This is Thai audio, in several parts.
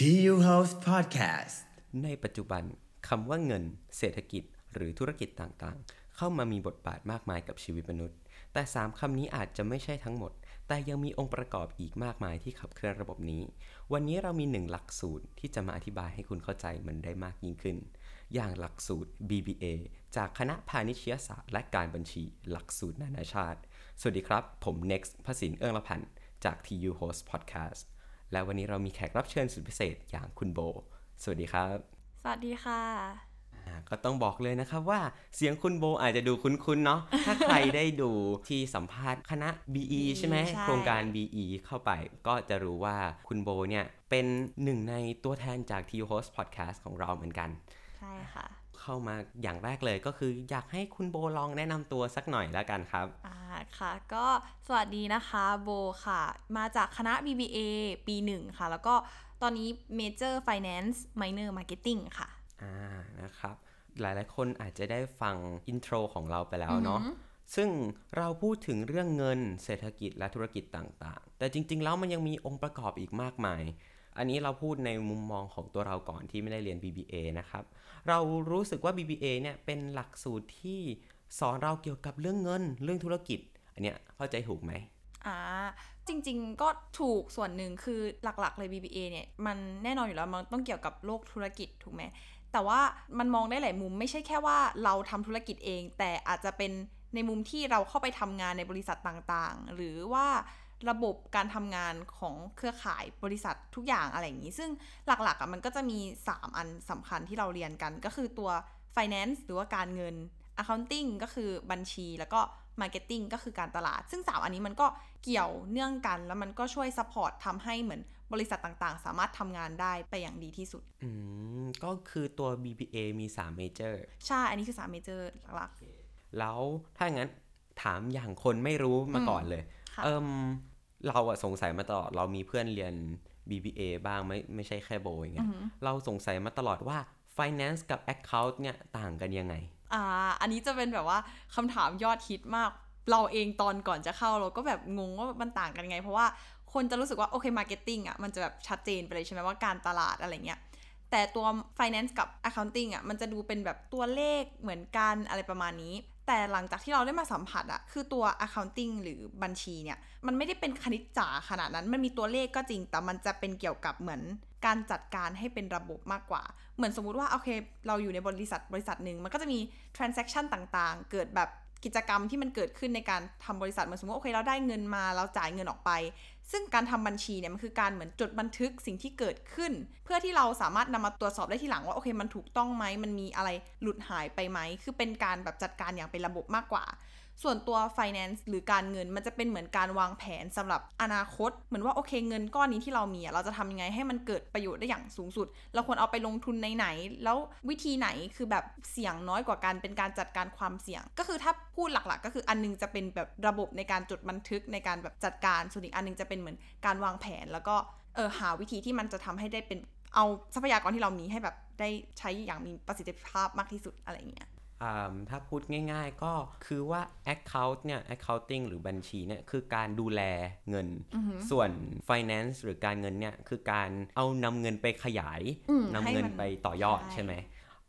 TU House Podcast ในปัจจุบันคำว่าเงิน เศรษฐกิจ หรือธุรกิจต่างๆ เข้ามามีบทบาทมากมายกับชีวิตมนุษย์ แต่ 3คำนี้อาจจะไม่ใช่ทั้งหมด แต่ยังมีองค์ประกอบอีกมากมายที่ขับเคลื่อนระบบนี้ วันนี้เรามีหนึ่งหลักสูตรที่จะมาอธิบายให้คุณเข้าใจมันได้มากยิ่งขึ้น อย่างหลักสูตร BBA จากคณะพาณิชยศาสตร์และการบัญชี หลักสูตรนานาชาติ สวัสดีครับ ผม Next พสินเอื้องละพันธ์จาก TU Host Podcast และวันนี้เรามีแขกรับเชิญสุดพิเศษอย่างคุณโบ สวัสดีครับ สวัสดีค่ะอ่าก็ต้องบอกเลยนะครับว่าเสียงคุณโบอาจจะดูคุ้นๆเนาะ ถ้าใครได้ดูที่สัมภาษณ์คณะ BE ใช่ไหม ใช่ โครงการ BE เข้าไปก็จะรู้ว่าคุณโบเนี่ยเป็นหนึ่งในตัวแทนจาก TU Host Podcast ของเราเหมือนกัน ใช่ค่ะ เข้ามาอย่างแรกเลยก็คืออยากให้คุณโบลองแนะนำตัวสักหน่อยแล้วกันครับอ่าค่ะ ก็สวัสดีนะคะโบค่ะ มาจากคณะ BBA ปีหนึ่งค่ะ แล้วก็ตอนนี้ Major Finance Minor Marketing ค่ะอ่านะครับ หลายๆ คนอาจจะได้ฟังอินโทรของเราไปแล้วเนาะซึ่งเราพูดถึงเรื่องเงินเศรษฐกิจและธุรกิจต่างๆ แต่จริง ๆ แล้วมันยังมีองค์ประกอบอีกมากมาย อันนี้เราพูดในมุมมองของตัวเราก่อนที่ไม่ได้เรียน BBA นะครับ เรารู้สึกว่า BBA เนี่ยเป็นหลักสูตรที่สอนเราเกี่ยวกับเรื่องเงิน เรื่องธุรกิจ อันเนี้ยเข้าใจถูกไหมอ่าจริง ๆ ก็ถูกส่วนหนึ่งคือหลักๆ เลย BBA เนี่ยมันแน่นอนอยู่แล้วมันต้องเกี่ยวกับโลกธุรกิจถูกไหมแต่ว่ามันมองได้หลายมุมไม่ใช่แค่ว่าเราทำธุรกิจเอง แต่อาจจะเป็นในมุมที่เราเข้าไปทำงานในบริษัทต่างๆ หรือว่า ระบบการทำงานของเครือข่ายบริษัททุกอย่างอะไรอย่างนี้ ซึ่งหลักๆอะมันก็จะมี 3 อันสำคัญที่เราเรียนกัน ก็คือตัว finance หรือว่าการเงิน accounting ก็คือบัญชี แล้วก็ marketing ก็คือการตลาด ซึ่ง 3 อันนี้มันก็เกี่ยวเนื่องกัน แล้วมันก็ช่วย support ทำให้เหมือนบริษัทต่างๆ สามารถทำงานได้ไปอย่างดีที่สุด อืม ก็คือตัว BBA มี 3 major ใช่ อันนี้คือ 3 major หลักแล้วถ้างั้นถามอย่างคนไม่รู้มาก่อนเลยค่ะ เอิมเราอะสงสัยมาตลอด เรามีเพื่อนเรียน BBA บ้างไม่ไม่ใช่แค่โบอย่างเงี้ยเราสงสัยมาตลอดว่า finance กับ account เนี่ยต่างกันยังไง อ่า อันนี้จะเป็นแบบว่าคำถามยอดฮิตมาก เราเองตอนก่อนจะเข้าเราก็แบบงงว่ามันต่างกันไง เพราะว่าคนจะรู้สึกว่าโอเค marketing อะมันจะแบบชัดเจนไปเลยใช่ไหมว่าการตลาดอะไรเงี้ยแต่ตัว finance กับ accounting อะมันจะดูเป็นแบบตัวเลขเหมือนกันอะไรประมาณนี้ แต่หลังจากที่เราได้มาสัมผัสอะคือตัว accounting หรือบัญชีเนี่ย มันไม่ได้เป็นคณิตจ๋าขนาดนั้น มันมีตัวเลขก็จริง แต่มันจะเป็นเกี่ยวกับเหมือนการจัดการให้เป็นระบบมากกว่า เหมือนสมมุติว่าโอเค เราอยู่ในบริษัทบริษัทหนึ่งมันก็จะมี transaction ต่างๆ เกิดแบบกิจกรรมที่มันเกิดขึ้นในการทำบริษัทเหมือนสมมติว่าโอเคเราได้เงินมาเราจ่ายเงินออกไป ซึ่งการทำบัญชีเนี่ยมันคือการเหมือนจดบันทึกสิ่งที่เกิดขึ้น เพื่อที่เราสามารถนำมาตรวจสอบได้ทีหลังว่าโอเคมันถูกต้องไหมมันมีอะไรหลุดหายไปไหมคือเป็นการแบบจัดการอย่างเป็นระบบมากกว่า ส่วนตัว finance หรือการเงินมันจะเป็นเหมือนการวางแผนสำหรับอนาคต เหมือนว่าโอเคเงินก้อนนี้ที่เรามีเราจะทำยังไงให้มันเกิดประโยชน์ได้อย่างสูงสุด เราควรเอาไปลงทุนในไหน แล้ววิธีไหนคือแบบเสี่ยงน้อยกว่ากันเป็นการจัดการความเสี่ยง ก็คือถ้าพูดหลักๆ ก็คืออันนึงจะเป็นแบบระบบในการจดบันทึกในการแบบจัดการส่วนอีกอันนึงจะเป็นเหมือนการวางแผนแล้วก็เออหาวิธีที่มันจะทำให้ได้เป็นเอาทรัพยากรที่เรามีให้แบบได้ใช้อย่างมีประสิทธิภาพมากที่สุดอะไรเงี้ย ถ้าพูดง่ายๆก็คือว่า account เนี่ย accounting หรือบัญชีเนี่ยคือการดูแลเงิน ส่วน finance หรือการเงินเนี่ยคือการเอานำเงินไปขยายอืมนำให้เงินมันไปต่อยอดใช่ใช่ไหม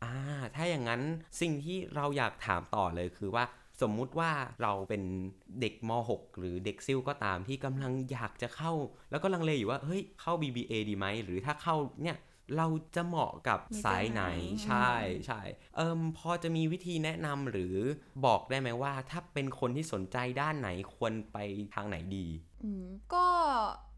อ่าถ้าอย่างนั้นสิ่งที่เราอยากถามต่อเลยคือว่าสมมุติว่าเราเป็นเด็กม .6 หรือเด็กซิ่วก็ตามที่กำลังอยากจะเข้า แล้วก็ลังเลอยู่ว่าเฮ้ยเข้า BBA ดีไหม หรือถ้าเข้าเนี่ย เราจะเหมาะกับ Major สายไหนไหนใช่ใช่เอิมพอจะมีวิธีแนะนำหรือบอกได้ไหมว่า ถ้าเป็นคนที่สนใจด้านไหนควรไปทางไหนดีอืมก็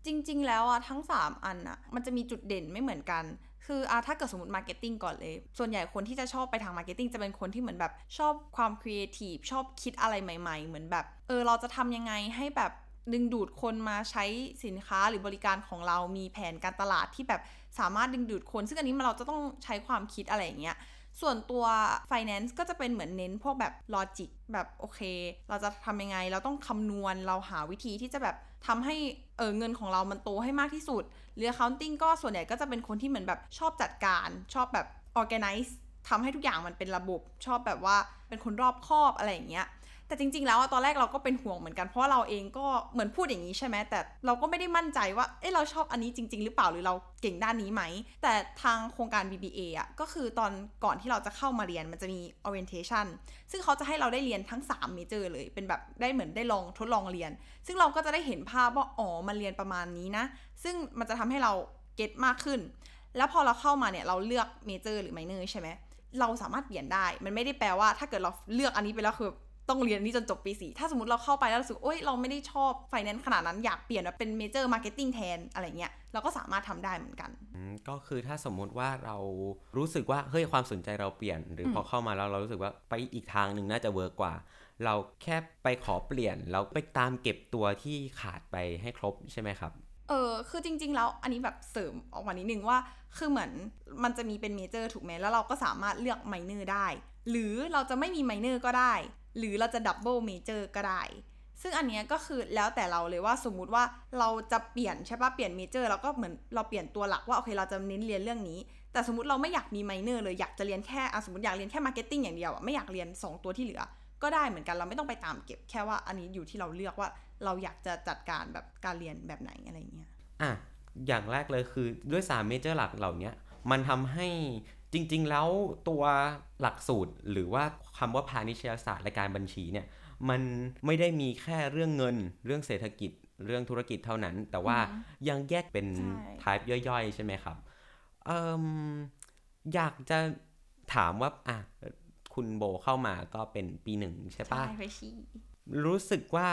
จริง ๆ แล้วอะทั้ง 3 อันอะมันจะมีจุดเด่นไม่เหมือนกัน คืออะถ้าเกิดสมมติ marketing ก่อนเลย ส่วนใหญ่คนที่จะชอบไปทาง marketing จะเป็นคนที่เหมือนแบบชอบความครีเอทีฟชอบคิดอะไรใหม่ ๆ เหมือนแบบเออเราจะทำยังไงให้แบบดึงดูดคนมาใช้สินค้าหรือบริการของเรามีแผนการตลาดที่แบบ สามารถดึงดูดคน ซึ่งอันนี้มันเราจะต้องใช้ความคิดอะไรอย่างเงี้ยส่วนตัว finance ก็จะเป็นเหมือนเน้นพวกแบบ logic แบบโอเค เราจะทำยังไง เราต้องคำนวณเราหาวิธีที่จะแบบทำให้เออเงินของเรามันโตให้มากที่สุดหรือ accounting ก็ส่วนใหญ่ก็จะเป็นคนที่เหมือนแบบชอบจัดการ ชอบแบบ organize ทำให้ทุกอย่างมันเป็นระบบ ชอบแบบว่าเป็นคนรอบคอบอะไรอย่างเงี้ย แต่จริง ๆ แล้วอะตอนแรกเราก็เป็นห่วงเหมือนกันเพราะเราเองก็เหมือนพูดอย่างนี้ใช่ไหมแต่เราก็ไม่ได้มั่นใจว่าเอ้เราชอบอันนี้จริง ๆ หรือเปล่าหรือเราเก่งด้านนี้ไหม แต่ทางโครงการ BBA อะก็คือตอนก่อนที่เราจะเข้ามาเรียนมันจะมี orientation ซึ่งเขาจะให้เราได้เรียนทั้ง3 major เลย เป็นแบบได้เหมือนได้ลองทดลองเรียน ซึ่งเราก็จะได้เห็นภาพว่าอ๋อมันเรียนประมาณนี้นะ ซึ่งมันจะทำให้เรา get มากขึ้น แล้วพอเราเข้ามาเนี่ยเราเลือก major หรือ minor ใช่ไหมเราสามารถเปลี่ยนได้ มันไม่ได้แปลว่าถ้าเกิดเราเลือกอันนี้ไปแล้วคือ ต้องเรียนนี้จนจบปีสี่ถ้าสมมติเราเข้าไปแล้วรู้สึกโอ๊ยเราไม่ได้ชอบไฟแนนซ์ขนาดนั้นอยากเปลี่ยนมาเป็น major marketing แทนอะไรเงี้ยเราก็สามารถทำได้เหมือนกันอืมก็คือถ้าสมมุติว่าเรารู้สึกว่าเฮ้ยความสนใจเราเปลี่ยน หรืออืมพอเข้ามาแล้วเรารู้สึกว่าไปอีกทางหนึ่งน่าจะ work กว่า เราแค่ไปขอเปลี่ยนแล้วไปตามเก็บตัวที่ขาดไปให้ครบใช่ไหมครับเออคือจริง ๆ แล้วอันนี้แบบเสริมออกมานิดนึงว่า คือเหมือนมันจะมีเป็น major ถูกไหมแล้วเราก็สามารถเลือก minor ได้ หรือเราจะไม่มี minor ก็ได้ หรือเราจะ double major ก็ได้ ซึ่งอันนี้ก็คือแล้วแต่เราเลยว่าสมมุติว่าเราจะเปลี่ยนใช่ปะเปลี่ยน major แล้วก็เหมือนเราเปลี่ยนตัวหลักว่าโอเคเราจะเน้นเรียนเรื่องนี้ แต่สมมติเราไม่อยากมี minor เลยอยากจะเรียนแค่สมมติอยากเรียนแค่ marketing อย่างเดียวอะไม่อยากเรียน 2 ตัวที่เหลือ ก็ได้เหมือนกันเราไม่ต้องไปตามเก็บแค่ว่าอันนี้อยู่ที่เราเลือกว่าเราอยากจะจัดการแบบการเรียนแบบไหนอะไรเงี้ยอะอย่างแรกเลยคือด้วย3เมเจอร์หลักเหล่านี้มันทำให้ จริง ๆ แล้วตัวหลักสูตรหรือว่าคำว่าพาณิชยศาสตร์และการบัญชีเนี่ยมันไม่ได้มีแค่เรื่องเงิน เรื่องเศรษฐกิจ เรื่องธุรกิจเท่านั้น แต่ว่ายังแยกเป็นใช่ทายย่อยๆ ใช่ไหมครับเอมอยากจะถามว่าอะคุณโบเข้ามาก็เป็นปีหนึ่งใช่ปะใช่เฟรชชี่รู้สึกว่า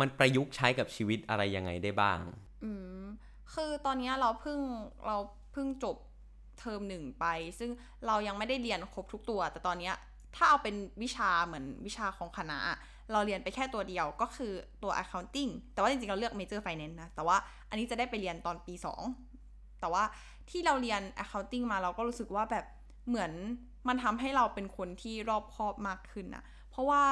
มันประยุกต์ใช้กับชีวิตอะไรยังไงได้บ้าง อืม คือตอนเนี้ยเราเพิ่งเราเพิ่งจบ เทอมหนึ่งไป ซึ่งเรายังไม่ได้เรียนครบทุกตัว แต่ตอนเนี้ยถ้าเอาเป็นวิชาเหมือนวิชาของคณะ เราเรียนไปแค่ตัวเดียวก็คือตัว accounting แต่ว่าจริงๆ เราเลือก major finance นะ แต่ว่าอันนี้จะได้ไปเรียนตอนปี 2 แต่ว่าที่เราเรียน accounting มาเราก็รู้สึกว่าแบบเหมือนมันทำให้เราเป็นคนที่รอบคอบมากขึ้นนะเพราะว่า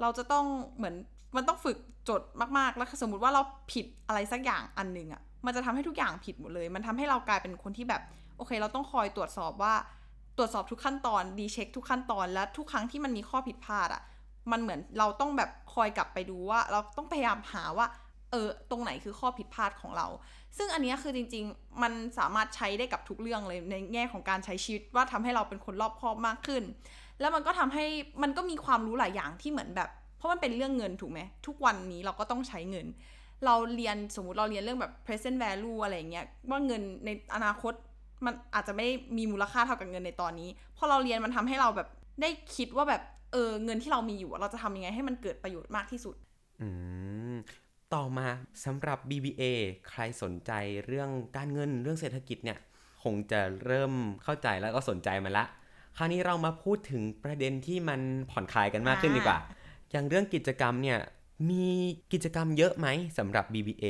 เราจะต้องเหมือนมันต้องฝึกจดมากๆ แล้วสมมุติว่าเราผิดอะไรสักอย่างอันหนึ่งอะ่ะมันจะทำให้ทุกอย่างผิดหมดเลย มันทำให้เรากลายเป็นคนที่แบบ อเคเราต้องคอยตรวจสอบว่าตรวจสอบทุกขั้นตอนดีเช็คทุกขั้นตอนและทุกครั้งที่มันมีข้อผิดพลาดอะ่ะมันเหมือนเราต้องแบบคอยกลับไปดูว่า เราต้องพยายามหาว่าเออตรงไหนคือข้อผิดพลาดของเรา ซึ่งอันนี้คือจริง ๆ มันสามารถใช้ได้กับทุกเรื่องเลยในแง่ของการใช้ชีวิตว่าทำให้เราเป็นคนรอบคอบมากขึ้น แล้วมันก็ทำให้มันก็มีความรู้หลายอย่างที่เหมือนแบบ เพราะมันเป็นเรื่องเงินถูกไหมทุกวันนี้เราก็ต้องใช้เงิน เราเรียนสมมติเราเรียนเรื่องแบบ present value อะไรอย่างเงี้ยว่าเงินในอนาคต มันอาจจะไม่มีมูลค่าเท่ากับเงินในตอนนี้ พอเราเรียนมันทำให้เราแบบได้คิดว่าแบบเออเงินที่เรามีอยู่ เราจะทำยังไงให้มันเกิดประโยชน์มากที่สุด อืมต่อมาสำหรับ BBA ใครสนใจเรื่องการเงินเรื่องเศรษฐกิจเนี่ย คงจะเริ่มเข้าใจแล้วก็สนใจมันละ คราวนี้เรามาพูดถึงประเด็นที่มันผ่อนคลายกันมากขึ้นดีกว่า อย่างเรื่องกิจกรรมเนี่ย มีกิจกรรมเยอะไหมสำหรับ BBA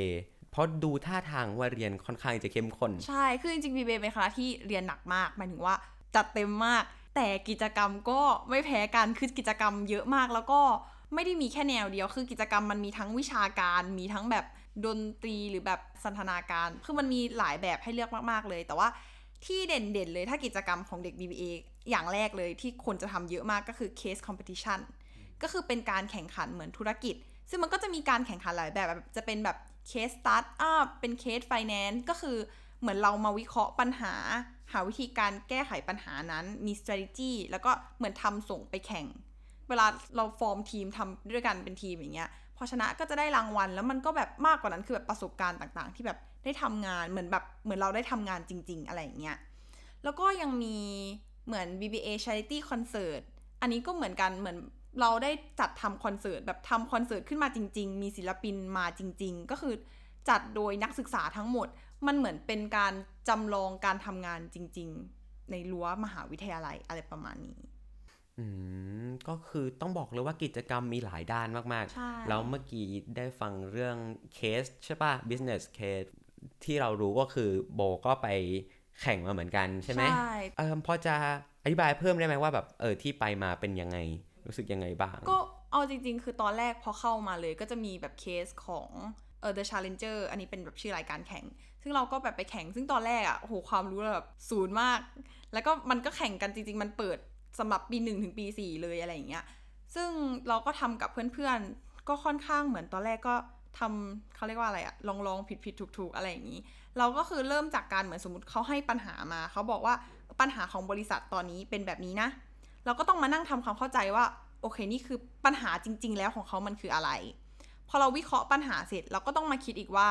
เพราะดูท่าทางว่าเรียนค่อนข้างจะเข้มข้น ใช่ คือจริงๆ BBA เป็นคณะที่เรียนหนักมาก หมายถึงว่าจัดเต็มมาก แต่กิจกรรมก็ไม่แพ้กัน คือกิจกรรมเยอะมาก แล้วก็ไม่ได้มีแค่แนวเดียว คือกิจกรรมมันมีทั้งวิชาการ มีทั้งแบบดนตรีหรือแบบสันทนาการ คือมันมีหลายแบบให้เลือกมากๆเลย แต่ว่าที่เด่นๆเลยถ้ากิจกรรมของเด็ก BBA อย่างแรกเลยที่คนจะทำเยอะมากก็คือ case competition ก็คือเป็นการแข่งขันเหมือนธุรกิจ ซึ่งมันก็จะมีการแข่งขันหลายแบบแบบจะเป็นแบบ case startup เป็น case finance ก็คือเหมือนเรามาวิเคราะห์ปัญหา หาวิธีการแก้ไขปัญหานั้นมี strategy แล้วก็เหมือนทำส่งไปแข่ง เวลาเราฟอร์มทีมทำด้วยกันเป็นทีมอย่างเงี้ยพอชนะก็จะได้รางวัล แล้วมันก็แบบมากกว่านั้นคือแบบประสบการณ์ต่างๆ ที่แบบได้ทำงานเหมือนแบบเหมือนเราได้ทำงานจริง ๆ อะไรอย่างเงี้ยแล้วก็ยังมีเหมือน BBA Charity Concert อันนี้ก็เหมือนกันเหมือนเราได้จัดทำคอนเสิร์ตแบบทำคอนเสิร์ตขึ้นมาจริง ๆ มีศิลปินมาจริง ๆ ก็คือจัดโดยนักศึกษาทั้งหมด มันเหมือนเป็นการจำลองการทำงานจริง ๆ ในรั้วมหาวิทยาลัยอะไรประมาณนี้อืมก็คือต้องบอกเลยว่ากิจกรรมมีหลายด้านมากใช่ๆแล้วเมื่อกี้ได้ฟังเรื่องเคสใช่ป่ะ business case ที่เรารู้ก็คือโบก็ไป แข่งมาเหมือนกันใช่ไหมใช่เออพอจะอธิบายเพิ่มได้ไหมว่าแบบเออที่ไปมาเป็นยังไงรู้สึกยังไงบ้าง ก็เอาจริง ๆ คือตอนแรกพอเข้ามาเลยก็จะมีแบบเคสของเออ The Challenger อันนี้เป็นแบบชื่อรายการแข่ง ซึ่งเราก็แบบไปแข่ง ซึ่งตอนแรกอะ่ะโอ้โหความรู้เราแบบศูนย์มาก แล้วก็มันก็แข่งกันจริง ๆ มันเปิดสำหรับปีหนึ่งถึงปีสี่เลยอะไรอย่างเงี้ย ซึ่งเราก็ทำกับเพื่อนๆ ก็ค่อนข้างเหมือนตอนแรกก็ทำเขาเรียกว่าอะไรอะลองลองผิดผิดถูกถูกอะไรอย่างนี้ เราก็คือเริ่มจากการเหมือนสมมติเขาให้ปัญหามา เขาบอกว่าปัญหาของบริษัทตอนนี้เป็นแบบนี้นะ เราก็ต้องมานั่งทำความเข้าใจว่าโอเคนี่คือปัญหาจริง ๆ แล้วของเขามันคืออะไร พอเราวิเคราะห์ปัญหาเสร็จเราก็ต้องมาคิดอีกว่า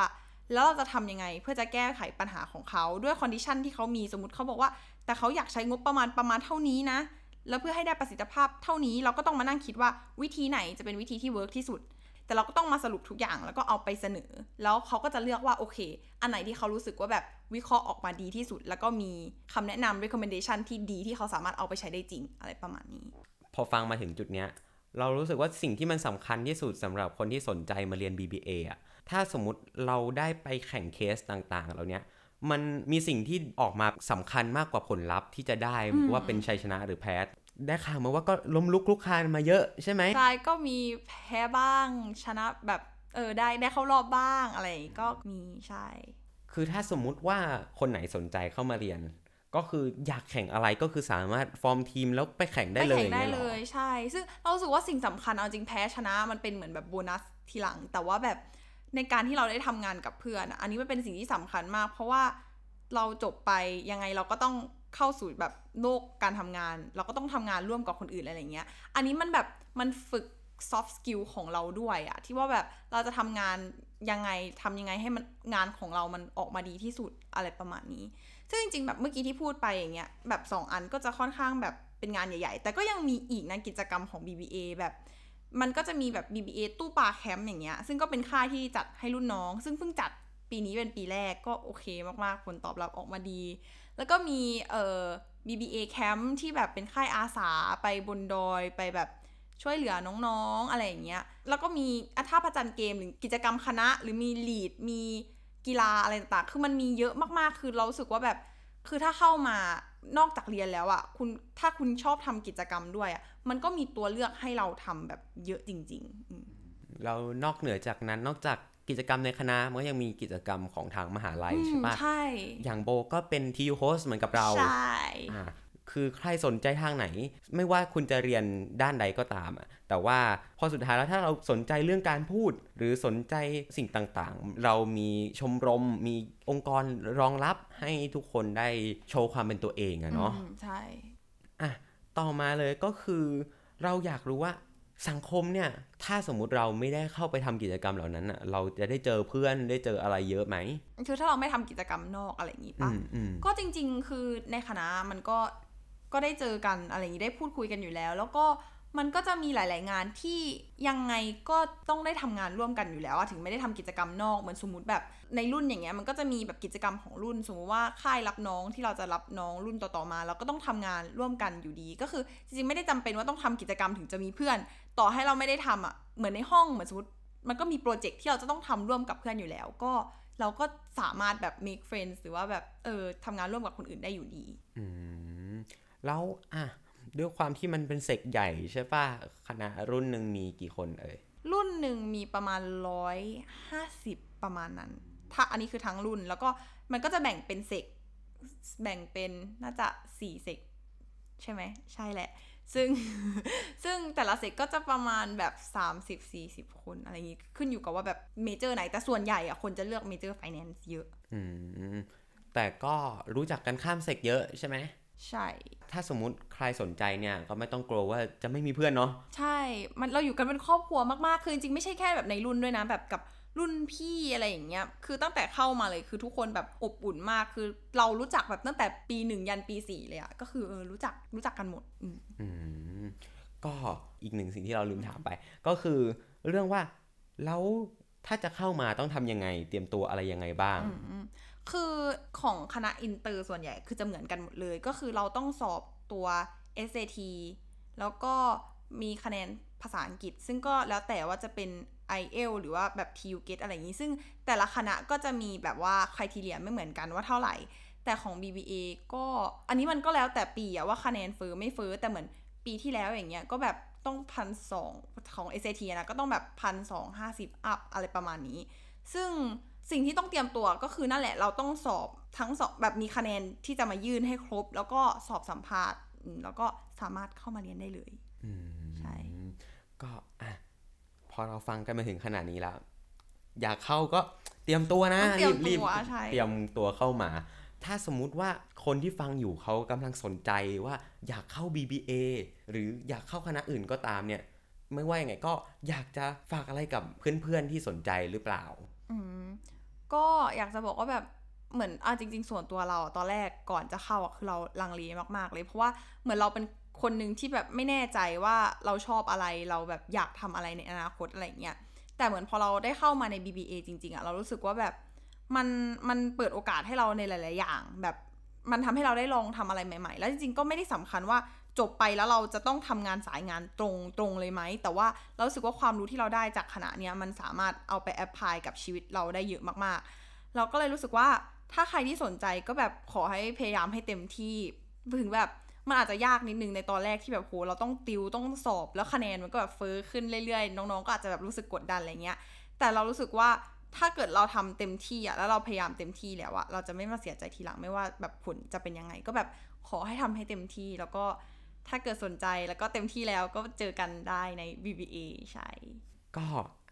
แล้วเราจะทำยังไงเพื่อจะแก้ไขปัญหาของเขาด้วย condition ที่เขามีสมมติเขาบอกว่า แต่เขาอยากใช้งบประมาณประมาณเท่านี้นะ แล้วเพื่อให้ได้ประสิทธิภาพเท่านี้เราก็ต้องมานั่งคิดว่าวิธีไหนจะเป็นวิธีที่ work ที่สุด แต่เราก็ต้องมาสรุปทุกอย่างแล้วก็เอาไปเสนอ แล้วเขาก็จะเลือกว่าโอเค อันไหนที่เขารู้สึกว่าแบบวิเคราะห์ออกมาดีที่สุด แล้วก็มีคำแนะนำ recommendation ที่ดีที่เขาสามารถเอาไปใช้ได้จริงอะไรประมาณนี้ พอฟังมาถึงจุดเนี้ยเรารู้สึกว่าสิ่งที่มันสำคัญที่สุดสำหรับคนที่สนใจมาเรียน BBA อะถ้าสมมติเราได้ไปแข่งเคสต่างๆแล้วเนี้ยมันมีสิ่งที่ออกมาสำคัญมากกว่าผลลัพธ์ที่จะได้ว่าเป็นชัยชนะหรือแพ้ ได้ข่าวมาว่าก็ล้มลุกคลุกคลานมาเยอะใช่ไหมใช่ก็มีแพ้บ้างชนะแบบเออได้ได้เข้ารอบบ้างอะไรอย่างงี้ก็มีใช่ คือถ้าสมมุติว่าคนไหนสนใจเข้ามาเรียน ก็คืออยากแข่งอะไรก็คือสามารถฟอร์มทีมแล้วไปแข่งได้เลยปแข่งได้นี่หรเลอยใช่ ซึ่งเรารู้สึกว่าสิ่งสำคัญเอาจริงแพ้ชนะมันเป็นเหมือนแบบโบนัสทีหลัง แต่ว่าแบบในการที่เราได้ทำงานกับเพื่อนอะอันนี้มันเป็นสิ่งที่สำคัญมาก เพราะว่าเราจบไปยังไงเราก็ต้อง เข้าสู่แบบโลกการทำงาน เราก็ต้องทำงานร่วมกับคนอื่นอะไรเงี้ย อันนี้มันแบบมันฝึก soft skill ของเราด้วยอะที่ว่าแบบเราจะทำงานยังไงทำยังไงให้มันงานของเรามันออกมาดีที่สุดอะไรประมาณนี้ ซึ่งจริงๆแบบเมื่อกี้ที่พูดไปอย่างเงี้ยแบบ 2 อันก็จะค่อนข้างแบบเป็นงานใหญ่ๆ แต่ก็ยังมีอีกนะกิจกรรมของ BBA แบบมันก็จะมีแบบ BBA ตู้ปลาแคมป์อย่างเงี้ย ซึ่งก็เป็นค่ายที่จัดให้รุ่นน้อง ซึ่งเพิ่งจัดปีนี้เป็นปีแรกก็โอเคมากๆ ผลตอบรับออกมาดี แล้วก็มีเอ่อ BBA แคมป์ที่แบบเป็นค่ายอาสาไปบนดอยไปแบบช่วยเหลือน้องๆ อะไรอย่างเงี้ย แล้วก็มีอาท่าประจันเกมหรือกิจกรรมคณะ หรือมีลีด มีกีฬาอะไรต่างๆ คือมันมีเยอะมากๆ คือเราสึกว่าแบบ คือถ้าเข้ามานอกจากเรียนแล้วอะ่ะคุณ ถ้าคุณชอบทำกิจกรรมด้วยอะ่ะมันก็มีตัวเลือกให้เราทำแบบเยอะจริง ๆ เรานอกเหนือจากนั้น นอกจาก กิจกรรมในคณะมันก็ยังมีกิจกรรมของทางมหาลัยใช่ปะใช่ อย่างโบก็เป็นทีโฮสเหมือนกับเรา ใช่อ่าคือใครสนใจทางไหน ไม่ว่าคุณจะเรียนด้านใดก็ตามอะแต่ว่าพอสุดท้ายแล้วถ้าเราสนใจเรื่องการพูด หรือสนใจสิ่งต่างๆ เรามีชมรม มีองค์กรรองรับให้ทุกคนได้โชว์ความเป็นตัวเองอะเนาะอืมใช่อะต่อมาเลยก็คือเราอยากรู้ว่า สังคมเนี่ย ถ้าสมมุติเราไม่ได้เข้าไปทำกิจกรรมเหล่านั้นอะเราจะได้เจอเพื่อนได้เจออะไรเยอะไหมคือถ้าเราไม่ทำกิจกรรมนอกอะไรอย่างงี้อืปะมอืมก็จริง ๆ คือในคณะมันก็ก็ได้เจอกันอะไรอย่างนี้ได้พูดคุยกันอยู่แล้ว แล้วก็มันก็จะมีหลาย ๆ งานที่ยังไงก็ต้องได้ทำงานร่วมกันอยู่แล้วอะถึงไม่ได้ทำกิจกรรมนอกเหมือนสมมติแบบในรุ่นอย่างเงี้ยมันก็จะมีแบบกิจกรรมของรุ่น สมมติว่าค่ายรับน้องที่เราจะรับน้องรุ่นต่อ ๆ มา เราก็ต้องทำงานร่วมกันอยู่ดี ก็คือจริง ๆ ไม่ได้จำเป็นว่าต้องทำกิจกรรมถึงจะมีเพื่อน ต่อให้เราไม่ได้ทำอะเหมือนในห้องเหมือนสมมติมันก็มีโปรเจกต์ที่เราจะต้องทำร่วมกับเพื่อนอยู่แล้ว ก็เราก็สามารถแบบ make friends หรือว่าแบบเออทำงานร่วมกับคนอื่นได้อยู่ดีอืมแล้วอะด้วยความที่มันเป็นเซกใหญ่ใช่ป่ะคณะรุ่นหนึ่งมีกี่คนเอ่ยรุ่นหนึ่งมีประมาณร้อยห้าสิบประมาณนั้น ถ้าอันนี้คือทั้งรุ่นแล้วก็มันก็จะแบ่งเป็นเซกแบ่งเป็นน่าจะสี่เซกใช่ไหมใช่แหละ ซึ่งซึ่งแต่ละ sec ก็จะประมาณแบบ 30-40 คนอะไรอย่างงี้ขึ้นอยู่กับว่าแบบ major ไหน แต่ส่วนใหญ่อะคนจะเลือก major finance เยอะ อืม แต่ก็รู้จักกันข้าม sec เยอะใช่ไหมใช่ ถ้าสมมุติใครสนใจเนี่ยก็ไม่ต้องกลัวว่าจะไม่มีเพื่อนเนาะใช่ มันเราอยู่กันเป็นครอบครัวมากๆ คือจริงๆไม่ใช่แค่แบบในรุ่นด้วยนะแบบกับ รุ่นพี่อะไรอย่างเงี้ย คือตั้งแต่เข้ามาเลยคือทุกคนแบบอบอุ่นมาก คือเรารู้จักแบบตั้งแต่ปีหนึ่งยันปีสี่เลยอะก็คือเออรู้จักรู้จักกันหมด อืมอืมก็อีกหนึ่งสิ่งที่เราลืมถามไป ก็คือเรื่องว่าแล้วถ้าจะเข้ามาต้องทำยังไง เตรียมตัวอะไรยังไงบ้างอืมคือของคณะอินเตอร์ส่วนใหญ่คือจะเหมือนกันหมดเลย ก็คือเราต้องสอบตัว SAT แล้วก็มีคะแนนภาษาอังกฤษ ซึ่งก็แล้วแต่ว่าจะเป็น IEL หรือว่าแบบ TU GET อะไรอย่างนี้ ซึ่งแต่ละคณะก็จะมีแบบว่าคุณทีเรียไม่เหมือนกันว่าเท่าไหร่ แต่ของ BBA ก็อันนี้มันก็แล้วแต่ปีอะว่าคะแนนเฟอร์ไม่เฟอร์แต่เหมือนปีที่แล้วอย่างเงี้ยก็แบบต้องพันสองของ SAT นะก็ต้องแบบพันสองห้าสิบอัพอะไรประมาณนี้ ซึ่งสิ่งที่ต้องเตรียมตัวก็คือนั่นแหละเราต้องสอบทั้งสอบแบบมีคะแนนที่จะมายื่นให้ครบ แล้วก็สอบสัมภาษณ์อืมแล้วก็สามารถเข้ามาเรียนได้เลยอืมใช่ ก็อะ พอเราฟังกันมาถึงขนาดนี้แล้ว อยากเข้าก็เตรียมตัวนะต้องเตรียมรีบตัวรีบใช่เตรียมตัวเข้ามา ถ้าสมมุติว่าคนที่ฟังอยู่เขากำลังสนใจว่าอยากเข้า BBA หรืออยากเข้าคณะอื่นก็ตามเนี่ย ไม่ว่ายังไงก็อยากจะฝากอะไรกับเพื่อนๆที่สนใจหรือเปล่าอืมก็อยากจะบอกว่าแบบเหมือนอะจริง ๆ ส่วนตัวเราอะตอนแรกก่อนจะเข้าอะคือเราลังเลมากๆเลย เพราะว่าเหมือนเราเป็น คนหนึ่งที่แบบไม่แน่ใจว่าเราชอบอะไรเราแบบอยากทำอะไรในอนาคตอะไรเงี้ยแต่เหมือนพอเราได้เข้ามาใน BBA จริง ๆอะเรารู้สึกว่าแบบมันมันเปิดโอกาสให้เราในหลาย ๆ อย่าง แบบมันทำให้เราได้ลองทำอะไรใหม่ ๆ แล้วจริง ๆ ก็ไม่ได้สำคัญว่าจบไปแล้วเราจะต้องทำงานสายงานตรงตรงเลยไหม แต่ว่าเราสึกว่าความรู้ที่เราได้จากคณะเนี้ยมันสามารถเอาไปแอพพลายกับชีวิตเราได้เยอะมากๆ เราก็เลยรู้สึกว่าถ้าใครที่สนใจก็แบบขอให้พยายามให้เต็มที่ถึงแบบ มันอาจจะยากนิดนึงในตอนแรกที่แบบโหเราต้องติวต้องสอบแล้วคะแนนมันก็แบบเฟ้อขึ้นเรื่อยๆ น้องๆก็อาจจะแบบรู้สึกกดดันอะไรเงี้ย แต่เรารู้สึกว่าถ้าเกิดเราทำเต็มที่อะแล้วเราพยายามเต็มที่แล้วอะเราจะไม่มาเสียใจทีหลังไม่ว่าแบบผลจะเป็นยังไง ก็แบบขอให้ทำให้เต็มที่แล้วก็ถ้าเกิดสนใจแล้วก็เต็มที่แล้วก็เจอกันได้ใน BBA ใช่ ก็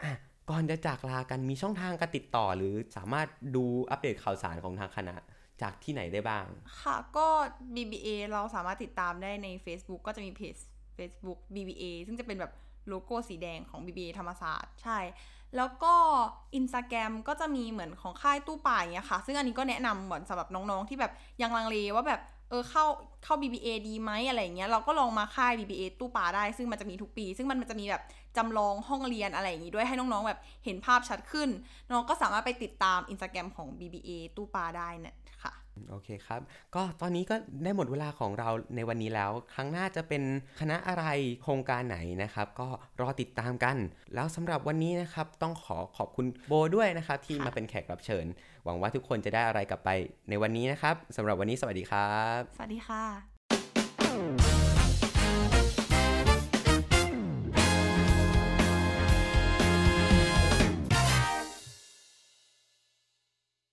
อะก่อนจะจากลากันมีช่องทางการติดต่อหรือสามารถดูอัปเดตข่าวสารของทางคณะ จากที่ไหนได้บ้าง ค่ะก็ BBA เราสามารถติดตามได้ใน Facebook ก็จะมีเพจ Facebook BBA ซึ่งจะเป็นแบบโลโก้สีแดงของ BBA ธรรมศาสตร์ใช่ แล้วก็ Instagram ก็จะมีเหมือนของค่ายตู้ป่าอย่างเงี้ยค่ะ ซึ่งอันนี้ก็แนะนำเหมือนสำหรับน้องๆ ที่แบบยังลังเลว่าแบบเออเข้าเข้า BBA ดีไหมอะไรเงี้ยเราก็ลองมาค่าย BBA ตู้ป่าได้ ซึ่งมันจะมีทุกปี ซึ่งมันจะมีแบบจำลองห้องเรียนอะไรอย่างงี้ด้วยให้น้องๆแบบเห็นภาพชัดขึ้น น้องก็สามารถไปติดตาม Instagram ของ BBA ตู้ป่าได้น่ะ โอเคครับ ก็ตอนนี้ก็ได้หมดเวลาของเราในวันนี้แล้ว ครั้งหน้าจะเป็นคณะอะไรโครงการไหนนะครับ ก็รอติดตามกัน แล้วสำหรับวันนี้นะครับ ต้องขอขอบคุณโบด้วยนะครับ ที่มาเป็นแขกรับเชิญ หวังว่าทุกคนจะได้อะไรกลับไปในวันนี้นะครับสำหรับวันนี้สวัสดีครับ สวัสดีค่ะ